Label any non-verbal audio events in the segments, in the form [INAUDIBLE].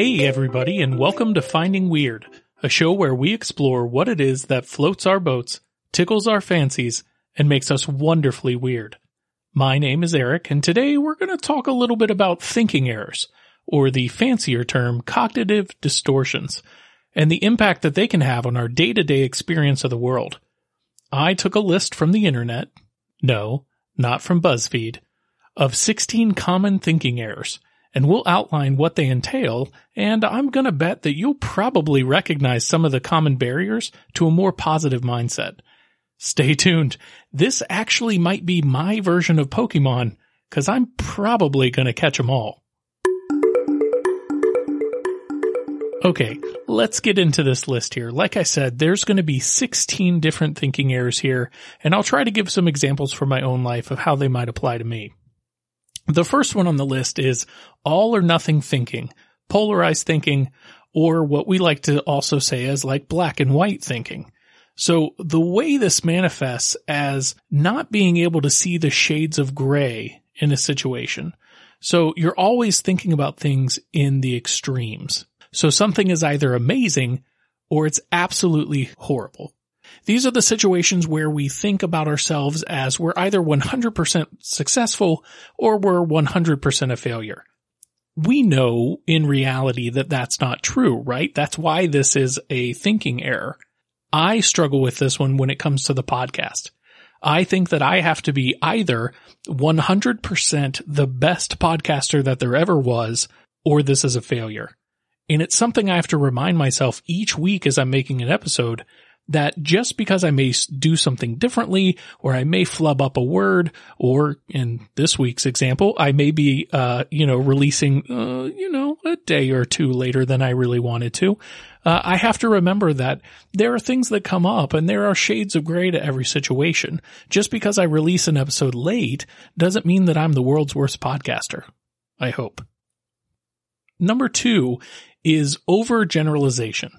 Hey, everybody, and welcome to Finding Weird, a show where we explore what it is that floats our boats, tickles our fancies, and makes us wonderfully weird. My name is Eric, and today we're going to talk a little bit about thinking errors, or the fancier term cognitive distortions, and the impact that they can have on our day to day experience of the world. I took a list from the internet, no, not from BuzzFeed, of 16 common thinking errors and we'll outline what they entail, and I'm gonna bet that you'll probably recognize some of the common barriers to a more positive mindset. Stay tuned. This actually might be my version of Pokemon, cause I'm probably gonna catch them all. Okay, let's get into this list here. Like I said, there's going to be 16 different thinking errors here, and I'll try to give some examples from my own life of how they might apply to me. The first one on the list is all or nothing thinking, polarized thinking, or what we like to also say as like black and white thinking. So the way this manifests as not being able to see the shades of gray in a situation. So you're always thinking about things in the extremes. So something is either amazing or it's absolutely horrible. These are the situations where we think about ourselves as we're either 100% successful or we're 100% a failure. We know in reality that that's not true, right? That's why this is a thinking error. I struggle with this one when it comes to the podcast. I think that I have to be either 100% the best podcaster that there ever was, or this is a failure. And it's something I have to remind myself each week as I'm making an episode that just because I may do something differently or I may flub up a word or in this week's example, I may be, uh, you know, releasing, uh, you know, a day or two later than I really wanted to. Uh, I have to remember that there are things that come up and there are shades of gray to every situation. Just because I release an episode late doesn't mean that I'm the world's worst podcaster. I hope. Number two is overgeneralization.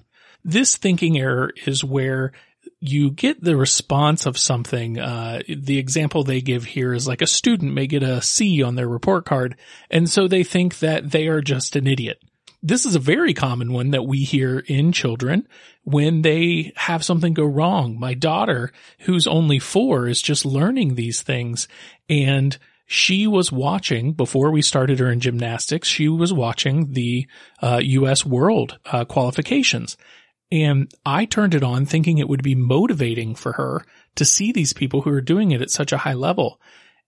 This thinking error is where you get the response of something. Uh, the example they give here is like a student may get a C on their report card, and so they think that they are just an idiot. This is a very common one that we hear in children when they have something go wrong. My daughter, who's only four, is just learning these things and she was watching before we started her in gymnastics. She was watching the uh, U.S. World uh, qualifications, and I turned it on thinking it would be motivating for her to see these people who are doing it at such a high level.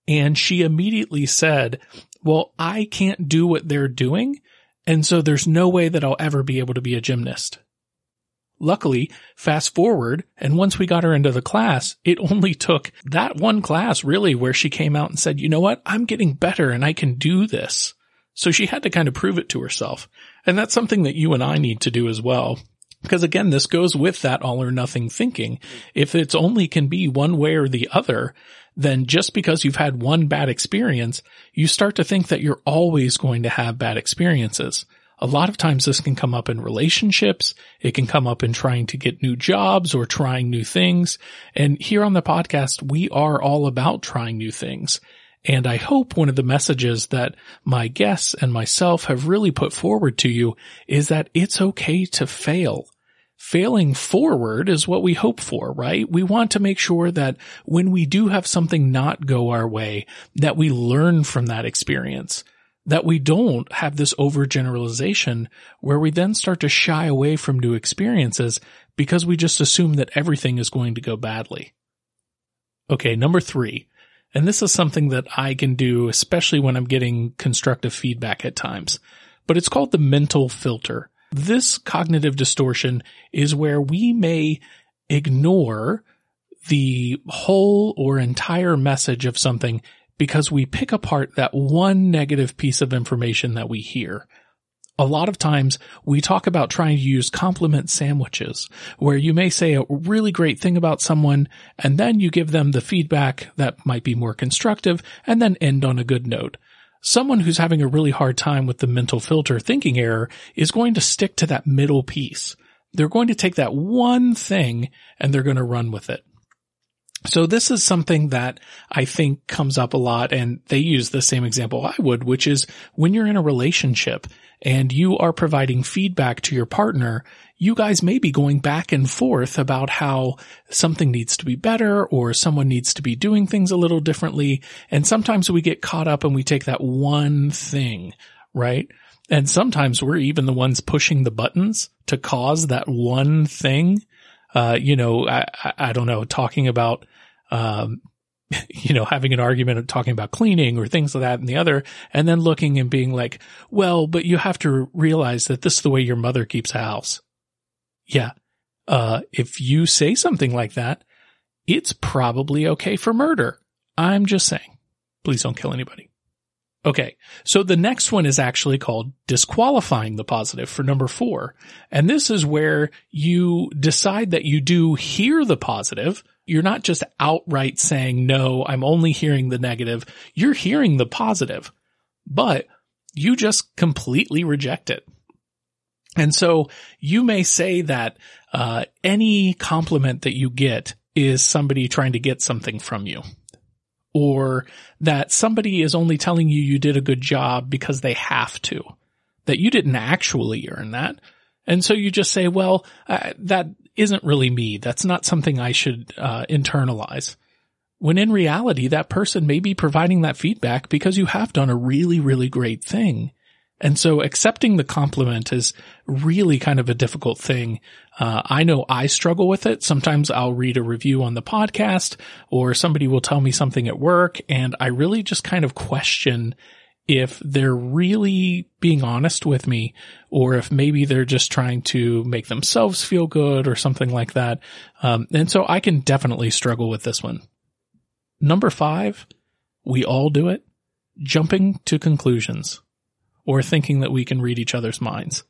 And she immediately said, well, I can't do what they're doing. And so there's no way that I'll ever be able to be a gymnast. Luckily, fast forward, and once we got her into the class, it only took that one class really where she came out and said, you know what? I'm getting better and I can do this. So she had to kind of prove it to herself. And that's something that you and I need to do as well. Because again, this goes with that all or nothing thinking. If it's only can be one way or the other, then just because you've had one bad experience, you start to think that you're always going to have bad experiences. A lot of times this can come up in relationships. It can come up in trying to get new jobs or trying new things. And here on the podcast, we are all about trying new things. And I hope one of the messages that my guests and myself have really put forward to you is that it's okay to fail. Failing forward is what we hope for, right? We want to make sure that when we do have something not go our way, that we learn from that experience. That we don't have this overgeneralization where we then start to shy away from new experiences because we just assume that everything is going to go badly. Okay, number three. And this is something that I can do, especially when I'm getting constructive feedback at times, but it's called the mental filter. This cognitive distortion is where we may ignore the whole or entire message of something because we pick apart that one negative piece of information that we hear a lot of times we talk about trying to use compliment sandwiches where you may say a really great thing about someone and then you give them the feedback that might be more constructive and then end on a good note. Someone who's having a really hard time with the mental filter thinking error is going to stick to that middle piece. They're going to take that one thing and they're going to run with it. So this is something that I think comes up a lot and they use the same example I would, which is when you're in a relationship and you are providing feedback to your partner, you guys may be going back and forth about how something needs to be better or someone needs to be doing things a little differently. And sometimes we get caught up and we take that one thing, right? And sometimes we're even the ones pushing the buttons to cause that one thing. Uh, you know, I, I don't know, talking about, um, [LAUGHS] you know, having an argument of talking about cleaning or things like that and the other, and then looking and being like, well, but you have to realize that this is the way your mother keeps a house. Yeah. Uh, if you say something like that, it's probably okay for murder. I'm just saying. Please don't kill anybody. Okay. So the next one is actually called disqualifying the positive for number four. And this is where you decide that you do hear the positive. You're not just outright saying, no, I'm only hearing the negative. You're hearing the positive, but you just completely reject it. And so you may say that uh, any compliment that you get is somebody trying to get something from you. Or that somebody is only telling you you did a good job because they have to. That you didn't actually earn that. And so you just say, well, uh, that isn't really me. That's not something I should uh, internalize. When in reality, that person may be providing that feedback because you have done a really, really great thing. And so accepting the compliment is really kind of a difficult thing. Uh, I know I struggle with it. Sometimes I'll read a review on the podcast or somebody will tell me something at work and I really just kind of question if they're really being honest with me or if maybe they're just trying to make themselves feel good or something like that. Um, and so I can definitely struggle with this one. Number five, we all do it. Jumping to conclusions or thinking that we can read each other's minds.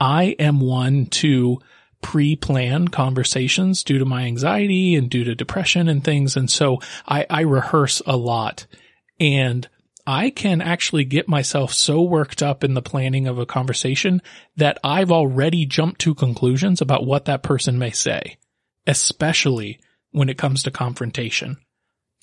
I am one to pre-plan conversations due to my anxiety and due to depression and things. And so I, I rehearse a lot and I can actually get myself so worked up in the planning of a conversation that I've already jumped to conclusions about what that person may say, especially when it comes to confrontation.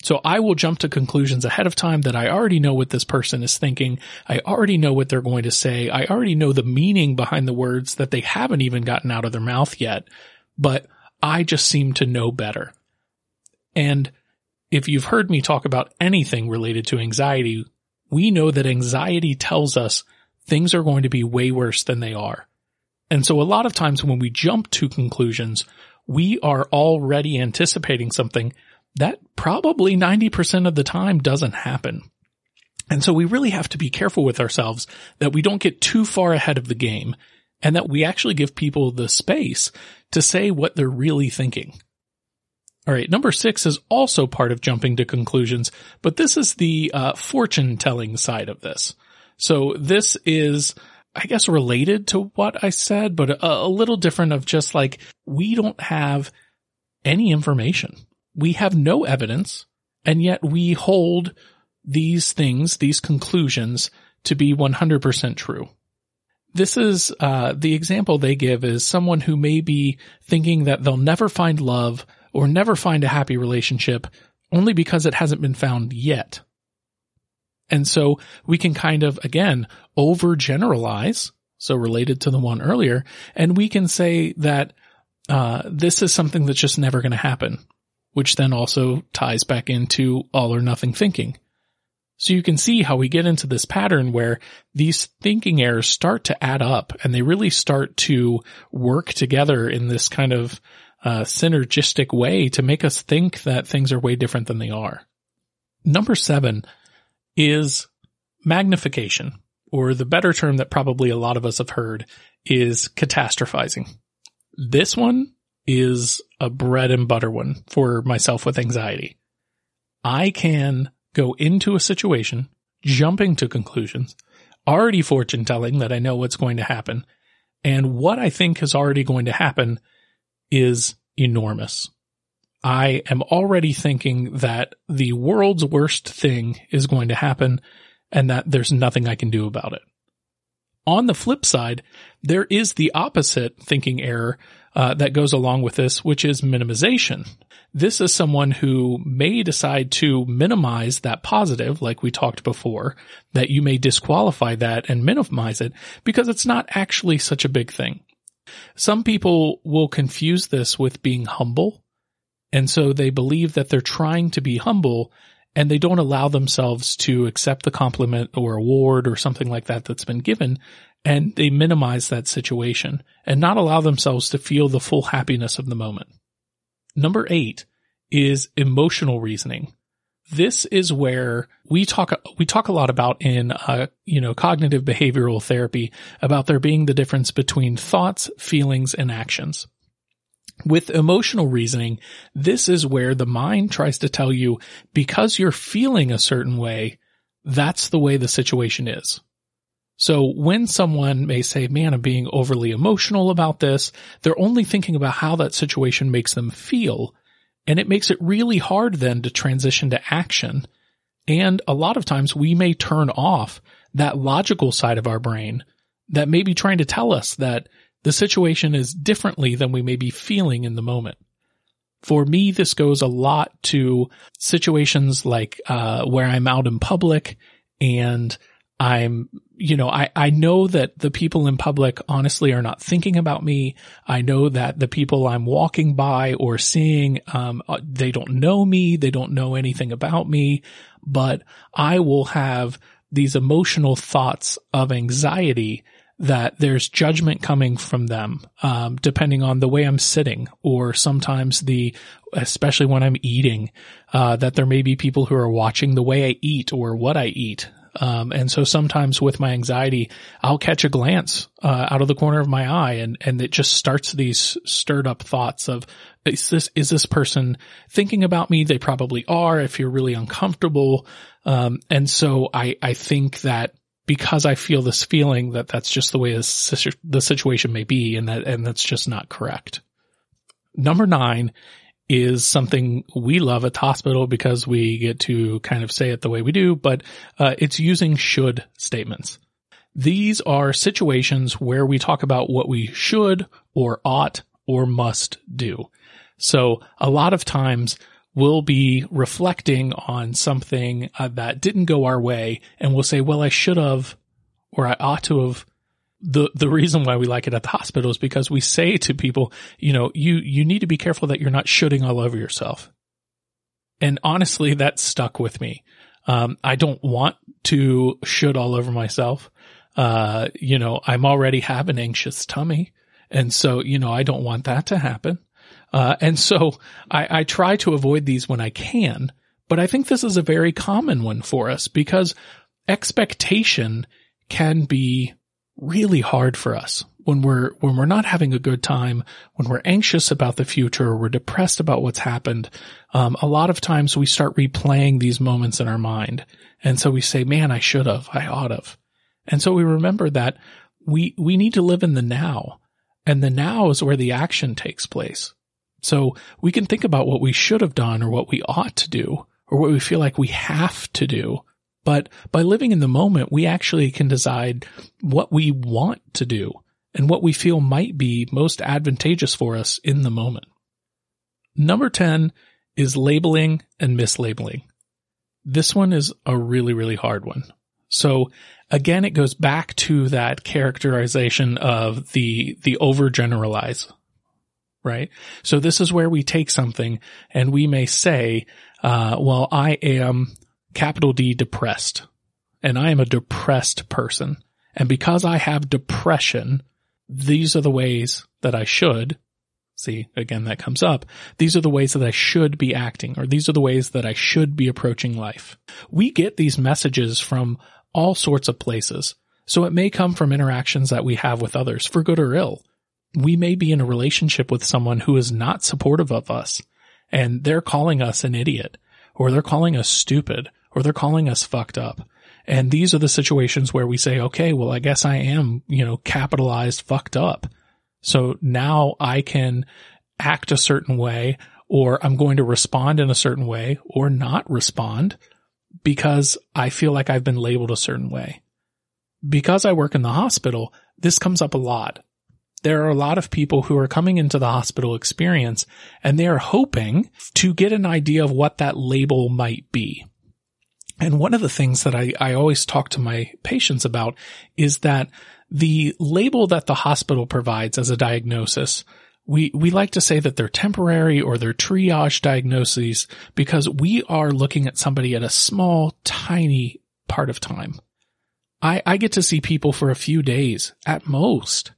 So I will jump to conclusions ahead of time that I already know what this person is thinking. I already know what they're going to say. I already know the meaning behind the words that they haven't even gotten out of their mouth yet, but I just seem to know better. And if you've heard me talk about anything related to anxiety, we know that anxiety tells us things are going to be way worse than they are. And so a lot of times when we jump to conclusions, we are already anticipating something that probably 90% of the time doesn't happen. And so we really have to be careful with ourselves that we don't get too far ahead of the game and that we actually give people the space to say what they're really thinking. All right. Number six is also part of jumping to conclusions, but this is the uh, fortune telling side of this. So this is, I guess, related to what I said, but a, a little different of just like, we don't have any information we have no evidence and yet we hold these things, these conclusions to be 100% true. This is, uh, the example they give is someone who may be thinking that they'll never find love or never find a happy relationship only because it hasn't been found yet. And so we can kind of, again, overgeneralize. So related to the one earlier, and we can say that, uh, this is something that's just never going to happen which then also ties back into all or nothing thinking. So you can see how we get into this pattern where these thinking errors start to add up and they really start to work together in this kind of uh, synergistic way to make us think that things are way different than they are. Number seven is magnification, or the better term that probably a lot of us have heard is catastrophizing. This one is a bread and butter one for myself with anxiety. I can go into a situation, jumping to conclusions, already fortune telling that I know what's going to happen. And what I think is already going to happen is enormous. I am already thinking that the world's worst thing is going to happen and that there's nothing I can do about it. On the flip side, there is the opposite thinking error uh, that goes along with this, which is minimization. This is someone who may decide to minimize that positive, like we talked before, that you may disqualify that and minimize it because it's not actually such a big thing. Some people will confuse this with being humble. And so they believe that they're trying to be humble and they don't allow themselves to accept the compliment or award or something like that that's been given. And they minimize that situation and not allow themselves to feel the full happiness of the moment. Number eight is emotional reasoning. This is where we talk, we talk a lot about in, uh, you know, cognitive behavioral therapy about there being the difference between thoughts, feelings, and actions. With emotional reasoning, this is where the mind tries to tell you because you're feeling a certain way, that's the way the situation is. So when someone may say, man, I'm being overly emotional about this, they're only thinking about how that situation makes them feel. And it makes it really hard then to transition to action. And a lot of times we may turn off that logical side of our brain that may be trying to tell us that the situation is differently than we may be feeling in the moment. For me, this goes a lot to situations like, uh, where I'm out in public and I'm, you know, I, I know that the people in public honestly are not thinking about me. I know that the people I'm walking by or seeing, um, uh, they don't know me. They don't know anything about me, but I will have these emotional thoughts of anxiety that there's judgment coming from them, um, depending on the way I'm sitting, or sometimes the, especially when I'm eating, uh, that there may be people who are watching the way I eat or what I eat. Um, and so sometimes with my anxiety, I'll catch a glance, uh, out of the corner of my eye and, and it just starts these stirred up thoughts of, is this, is this person thinking about me? They probably are if you're really uncomfortable. Um, and so I, I think that because I feel this feeling that that's just the way the situation may be and that, and that's just not correct. Number nine is something we love at the hospital because we get to kind of say it the way we do, but uh, it's using should statements. These are situations where we talk about what we should or ought or must do. So a lot of times we'll be reflecting on something uh, that didn't go our way and we'll say, well, I should have, or I ought to have. The, the reason why we like it at the hospital is because we say to people, you know, you, you need to be careful that you're not shoulding all over yourself. And honestly, that stuck with me. Um, I don't want to should all over myself. Uh, you know, I'm already have an anxious tummy. And so, you know, I don't want that to happen. Uh, and so I, I try to avoid these when I can, but I think this is a very common one for us because expectation can be really hard for us when we're, when we're not having a good time, when we're anxious about the future, or we're depressed about what's happened. Um, a lot of times we start replaying these moments in our mind. And so we say, man, I should have, I ought have. And so we remember that we, we need to live in the now and the now is where the action takes place. So we can think about what we should have done or what we ought to do or what we feel like we have to do. But by living in the moment, we actually can decide what we want to do and what we feel might be most advantageous for us in the moment. Number 10 is labeling and mislabeling. This one is a really, really hard one. So again, it goes back to that characterization of the, the overgeneralize right? So this is where we take something and we may say, uh, well, I am capital D depressed and I am a depressed person. And because I have depression, these are the ways that I should see again that comes up. These are the ways that I should be acting or these are the ways that I should be approaching life. We get these messages from all sorts of places. So it may come from interactions that we have with others for good or ill we may be in a relationship with someone who is not supportive of us and they're calling us an idiot or they're calling us stupid or they're calling us fucked up. And these are the situations where we say, okay, well, I guess I am, you know, capitalized fucked up. So now I can act a certain way or I'm going to respond in a certain way or not respond because I feel like I've been labeled a certain way. Because I work in the hospital, this comes up a lot There are a lot of people who are coming into the hospital experience and they are hoping to get an idea of what that label might be. And one of the things that I, I always talk to my patients about is that the label that the hospital provides as a diagnosis we, we like to say that they're temporary or they're triage diagnoses because we are looking at somebody at a small, tiny part of time. I, I get to see people for a few days at most.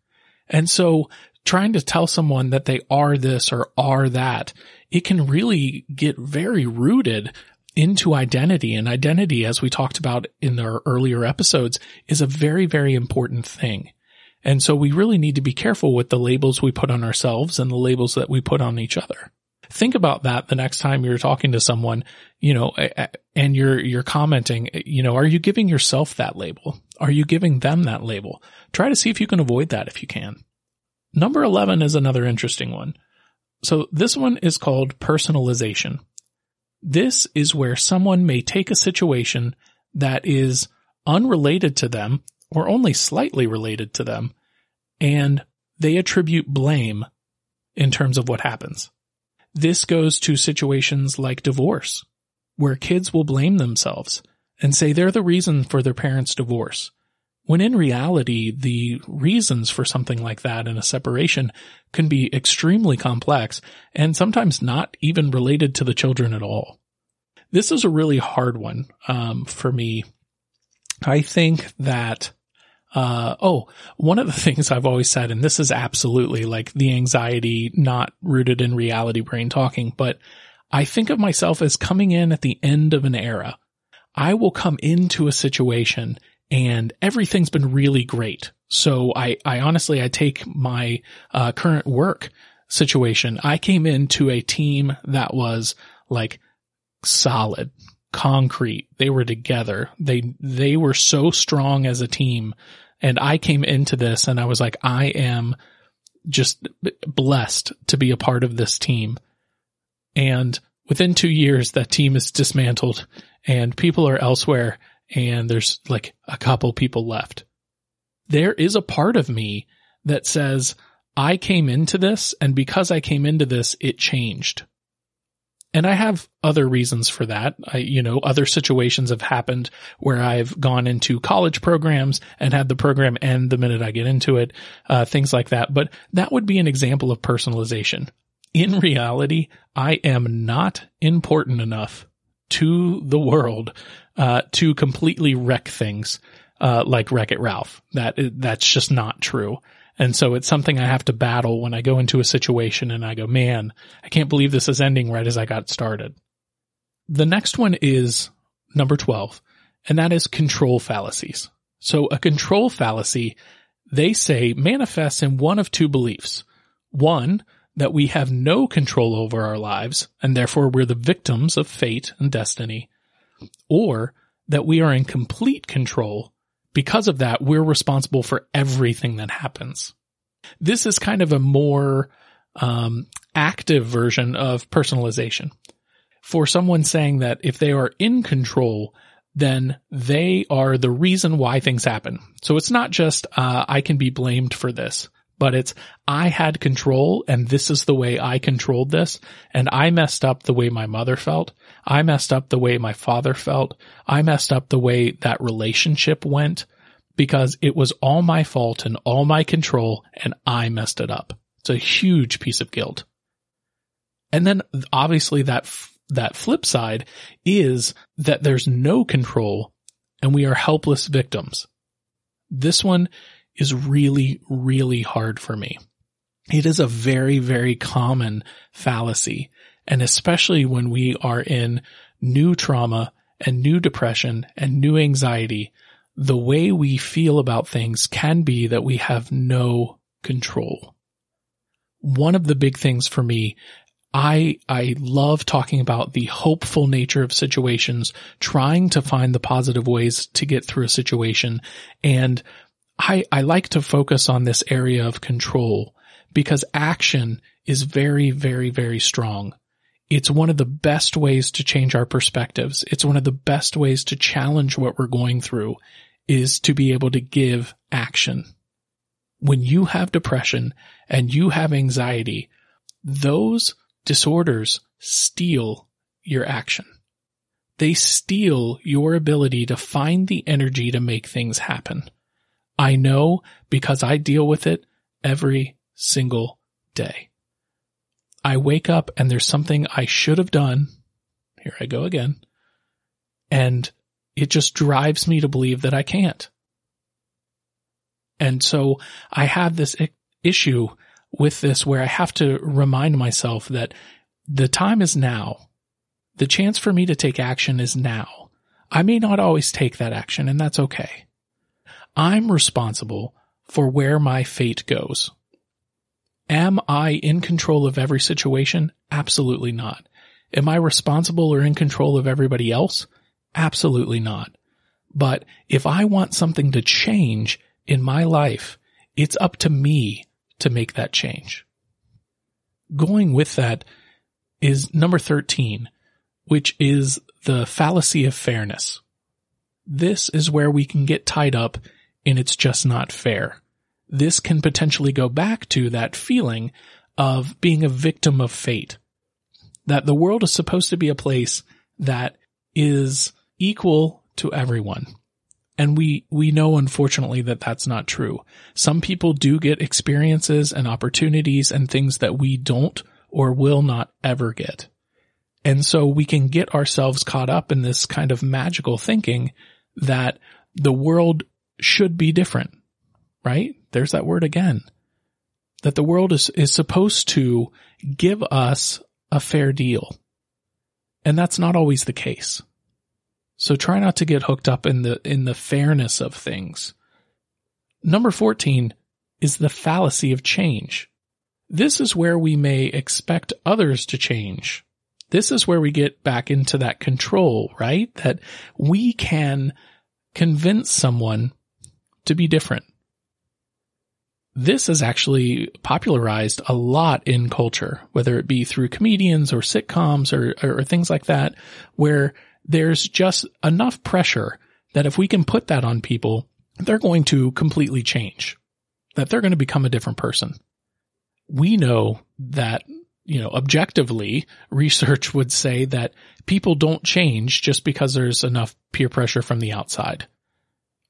And so trying to tell someone that they are this or are that, it can really get very rooted into identity and identity, as we talked about in our earlier episodes, is a very, very important thing. And so we really need to be careful with the labels we put on ourselves and the labels that we put on each other. Think about that the next time you're talking to someone, you know, and you're, you're commenting, you know, are you giving yourself that label? Are you giving them that label? Try to see if you can avoid that if you can. Number 11 is another interesting one. So this one is called personalization. This is where someone may take a situation that is unrelated to them or only slightly related to them, and they attribute blame in terms of what happens. This goes to situations like divorce, where kids will blame themselves and say they're the reason for their parents' divorce. When in reality, the reasons for something like that in a separation can be extremely complex and sometimes not even related to the children at all. This is a really hard one um, for me. I think that uh, oh, one of the [LAUGHS] things I've always said, and this is absolutely like the anxiety not rooted in reality brain talking, but I think of myself as coming in at the end of an era. I will come into a situation and everything's been really great. So I, I honestly, I take my uh, current work situation. I came into a team that was like solid, concrete. They were together. They, they were so strong as a team and I came into this and I was like, I am just blessed to be a part of this team. And within two years, that team is dismantled and people are elsewhere and there's like a couple people left. There is a part of me that says, I came into this and because I came into this, it changed. And I have other reasons for that. I, you know, other situations have happened where I've gone into college programs and had the program end the minute I get into it, uh, things like that. But that would be an example of personalization. In reality, I am not important enough to the world, uh, to completely wreck things, uh, like Wreck It Ralph. That, that's just not true. And so it's something I have to battle when I go into a situation and I go, man, I can't believe this is ending right as I got started. The next one is number 12, and that is control fallacies. So a control fallacy, they say manifests in one of two beliefs. One, that we have no control over our lives and therefore we're the victims of fate and destiny, or that we are in complete control because of that, we're responsible for everything that happens. This is kind of a more um, active version of personalization. For someone saying that if they are in control, then they are the reason why things happen. So it's not just, uh, I can be blamed for this but it's I had control and this is the way I controlled this and I messed up the way my mother felt. I messed up the way my father felt. I messed up the way that relationship went because it was all my fault and all my control and I messed it up. It's a huge piece of guilt. And then obviously that, that flip side is that there's no control and we are helpless victims. This one is really, really hard for me. It is a very, very common fallacy. And especially when we are in new trauma and new depression and new anxiety, the way we feel about things can be that we have no control. One of the big things for me I, I love talking about the hopeful nature of situations, trying to find the positive ways to get through a situation. And I, I like to focus on this area of control because action is very, very, very strong. It's one of the best ways to change our perspectives. It's one of the best ways to challenge what we're going through is to be able to give action. when you have depression and you have anxiety, those disorders steal your action. They steal your ability to find the energy to make things happen. I know because I deal with it every single day. I wake up and there's something I should have done. Here I go again. And it just drives me to believe that I can't. And so I have this issue with this where I have to remind myself that the time is now. The chance for me to take action is now. I may not always take that action and that's okay. I'm responsible for where my fate goes. Am I in control of every situation? Absolutely not. Am I responsible or in control of everybody else? Absolutely not. But if I want something to change, in my life, it's up to me to make that change. Going with that is number 13, which is the fallacy of fairness. This is where we can get tied up in it's just not fair. This can potentially go back to that feeling of being a victim of fate. That the world is supposed to be a place that is equal to everyone. And we, we know unfortunately that that's not true. Some people do get experiences and opportunities and things that we don't or will not ever get. And so we can get ourselves caught up in this kind of magical thinking that the world should be different, right? There's that word again. That the world is, is supposed to give us a fair deal. And that's not always the case. So try not to get hooked up in the, in the fairness of things. Number 14 is the fallacy of change. This is where we may expect others to change. This is where we get back into that control, right? That we can convince someone to be different. This is actually popularized a lot in culture, whether it be through comedians or sitcoms or, or things like that, where there's just enough pressure that if we can put that on people, they're going to completely change, that they're going to become a different person. We know that, you know, objectively research would say that people don't change just because there's enough peer pressure from the outside.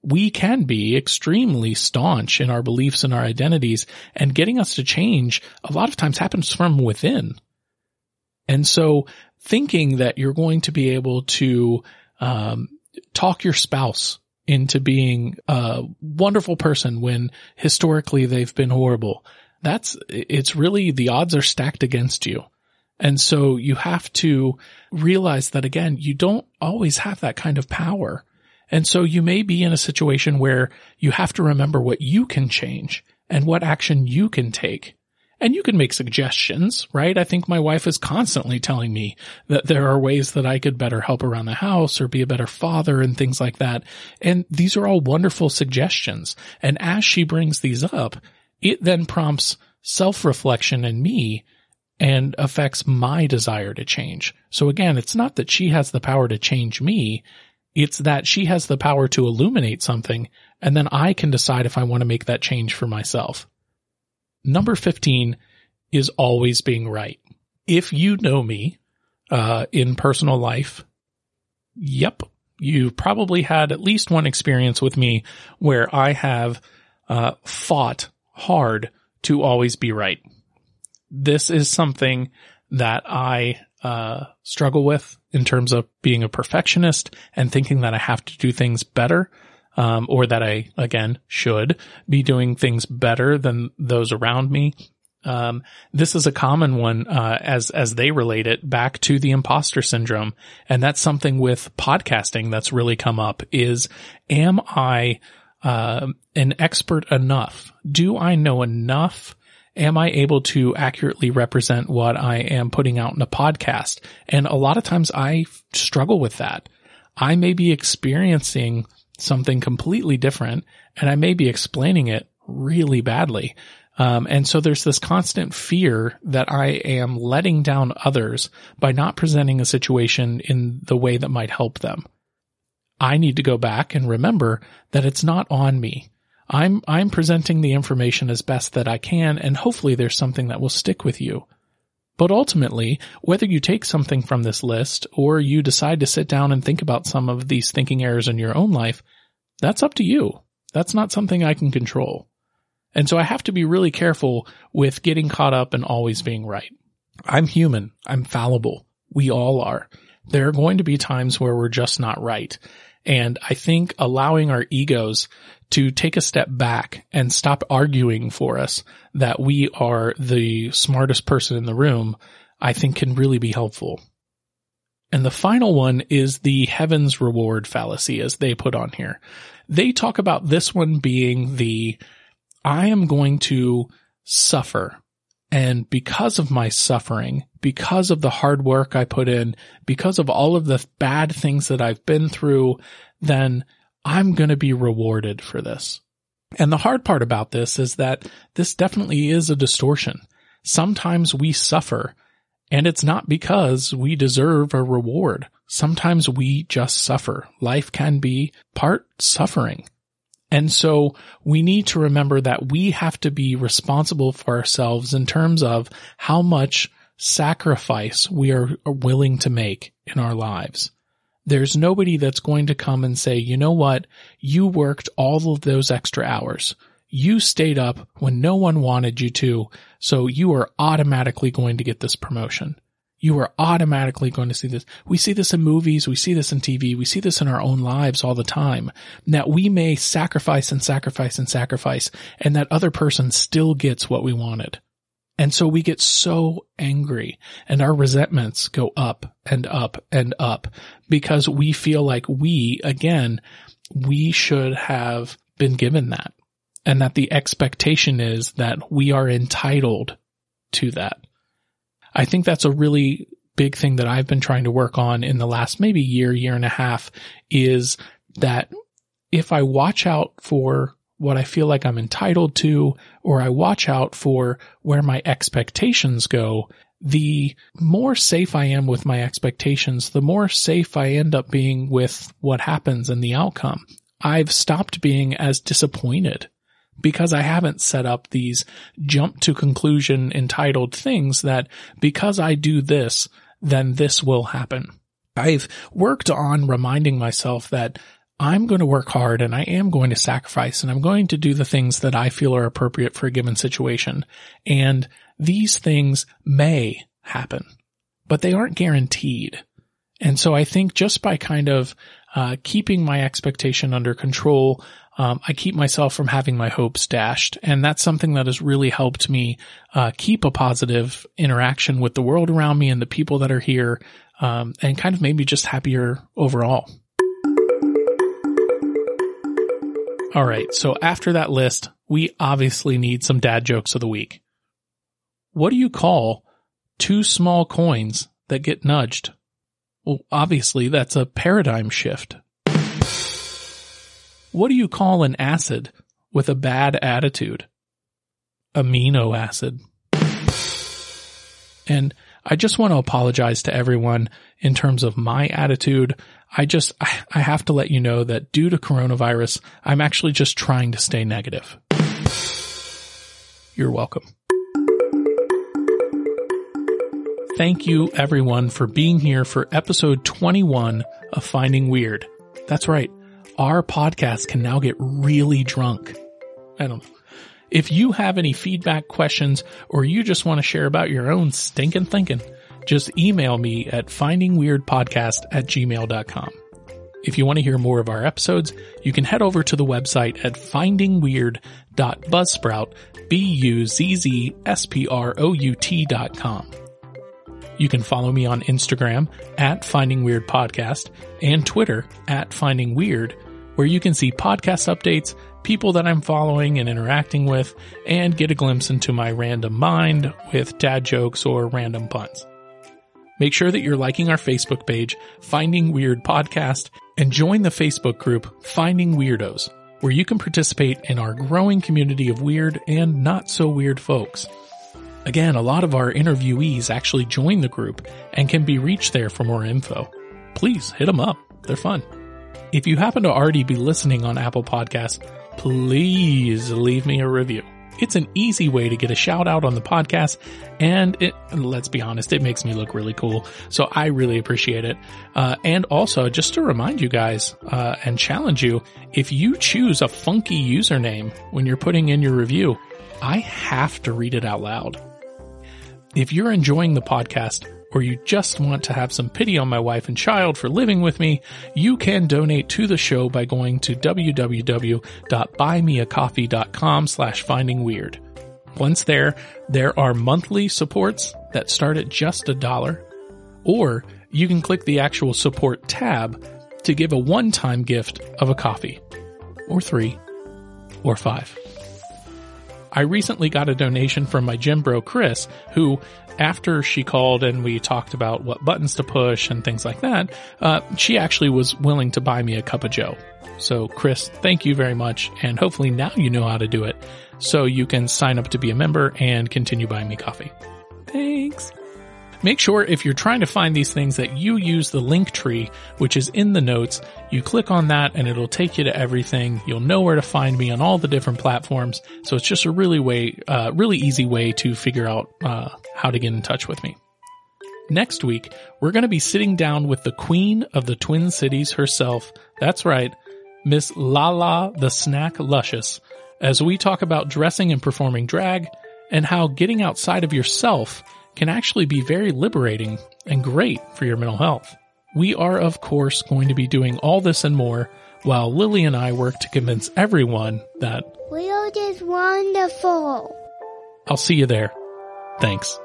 We can be extremely staunch in our beliefs and our identities and getting us to change a lot of times happens from within. And so thinking that you're going to be able to um, talk your spouse into being a wonderful person when historically they've been horrible. That's, it's really, the odds are stacked against you. And so you have to realize that again, you don't always have that kind of power. And so you may be in a situation where you have to remember what you can change and what action you can take. And you can make suggestions, right? I think my wife is constantly telling me that there are ways that I could better help around the house or be a better father and things like that. And these are all wonderful suggestions. And as she brings these up, it then prompts self-reflection in me and affects my desire to change. So again, it's not that she has the power to change me. It's that she has the power to illuminate something and then I can decide if I want to make that change for myself. Number 15 is always being right. If you know me, uh, in personal life, yep, you've probably had at least one experience with me where I have, uh, fought hard to always be right. This is something that I, uh, struggle with in terms of being a perfectionist and thinking that I have to do things better um, or that I again should be doing things better than those around me. Um, this is a common one uh, as as they relate it back to the imposter syndrome, and that's something with podcasting that's really come up. Is am I uh, an expert enough? Do I know enough? Am I able to accurately represent what I am putting out in a podcast? And a lot of times I struggle with that. I may be experiencing something completely different and I may be explaining it really badly. Um, and so there's this constant fear that I am letting down others by not presenting a situation in the way that might help them. I need to go back and remember that it's not on me. I'm, I'm presenting the information as best that I can and hopefully there's something that will stick with you. But ultimately, whether you take something from this list or you decide to sit down and think about some of these thinking errors in your own life, that's up to you. That's not something I can control. And so I have to be really careful with getting caught up and always being right. I'm human. I'm fallible. We all are. There are going to be times where we're just not right. And I think allowing our egos to take a step back and stop arguing for us that we are the smartest person in the room, I think can really be helpful. And the final one is the heavens reward fallacy as they put on here. They talk about this one being the I am going to suffer. And because of my suffering, because of the hard work I put in, because of all of the bad things that I've been through, then I'm going to be rewarded for this. And the hard part about this is that this definitely is a distortion. Sometimes we suffer and it's not because we deserve a reward. Sometimes we just suffer. Life can be part suffering. And so we need to remember that we have to be responsible for ourselves in terms of how much sacrifice we are willing to make in our lives. There's nobody that's going to come and say, you know what? You worked all of those extra hours. You stayed up when no one wanted you to. So you are automatically going to get this promotion you are automatically going to see this. We see this in movies. We see this in TV. We see this in our own lives all the time that we may sacrifice and sacrifice and sacrifice and that other person still gets what we wanted. And so we get so angry and our resentments go up and up and up because we feel like we, again, we should have been given that and that the expectation is that we are entitled to that. I think that's a really big thing that I've been trying to work on in the last maybe year, year and a half is that if I watch out for what I feel like I'm entitled to, or I watch out for where my expectations go, the more safe I am with my expectations, the more safe I end up being with what happens and the outcome. I've stopped being as disappointed because I haven't set up these jump to conclusion entitled things that because I do this, then this will happen. I've worked on reminding myself that I'm going to work hard and I am going to sacrifice and I'm going to do the things that I feel are appropriate for a given situation. And these things may happen, but they aren't guaranteed. And so I think just by kind of uh, keeping my expectation under control, um, I keep myself from having my hopes dashed. And that's something that has really helped me uh, keep a positive interaction with the world around me and the people that are here, um, and kind of made me just happier overall. All right. So after that list, we obviously need some dad jokes of the week. What do you call two small coins that get nudged? Well, obviously that's a paradigm shift. What do you call an acid with a bad attitude? Amino acid. And I just want to apologize to everyone in terms of my attitude. I just, I have to let you know that due to coronavirus, I'm actually just trying to stay negative. You're welcome. Thank you everyone for being here for episode 21 of Finding Weird. That's right our podcast can now get really drunk. I don't know. If you have any feedback, questions, or you just want to share about your own stinking thinking, just email me at findingweirdpodcast at gmail.com. If you want to hear more of our episodes, you can head over to the website at findingweird.buzzsprout, B-U-Z-Z-S-P-R-O-U-T dot com. You can follow me on Instagram at Finding Weird Podcast and Twitter at Finding Weird, where you can see podcast updates, people that I'm following and interacting with, and get a glimpse into my random mind with dad jokes or random puns. Make sure that you're liking our Facebook page, Finding Weird Podcast, and join the Facebook group, Finding Weirdos, where you can participate in our growing community of weird and not so weird folks. Again, a lot of our interviewees actually join the group and can be reached there for more info. Please hit them up. They're fun. If you happen to already be listening on Apple Podcasts, please leave me a review. It's an easy way to get a shout out on the podcast. And it, let's be honest, it makes me look really cool. So I really appreciate it. Uh, and also just to remind you guys, uh, and challenge you, if you choose a funky username when you're putting in your review, I have to read it out loud. If you're enjoying the podcast, or you just want to have some pity on my wife and child for living with me, you can donate to the show by going to www.buymeacoffee.com slash finding weird. Once there, there are monthly supports that start at just a dollar, or you can click the actual support tab to give a one-time gift of a coffee, or three, or five. I recently got a donation from my gym bro Chris, who, after she called and we talked about what buttons to push and things like that, uh, she actually was willing to buy me a cup of Joe. So Chris, thank you very much. And hopefully now you know how to do it so you can sign up to be a member and continue buying me coffee. Thanks. Make sure if you're trying to find these things that you use the link tree, which is in the notes. You click on that and it'll take you to everything. You'll know where to find me on all the different platforms. So it's just a really way, uh, really easy way to figure out, uh, how to get in touch with me. Next week, we're going to be sitting down with the queen of the Twin Cities herself. That's right. Miss Lala the Snack Luscious as we talk about dressing and performing drag and how getting outside of yourself can actually be very liberating and great for your mental health. We are, of course, going to be doing all this and more while Lily and I work to convince everyone that Weird is wonderful. I'll see you there. Thanks.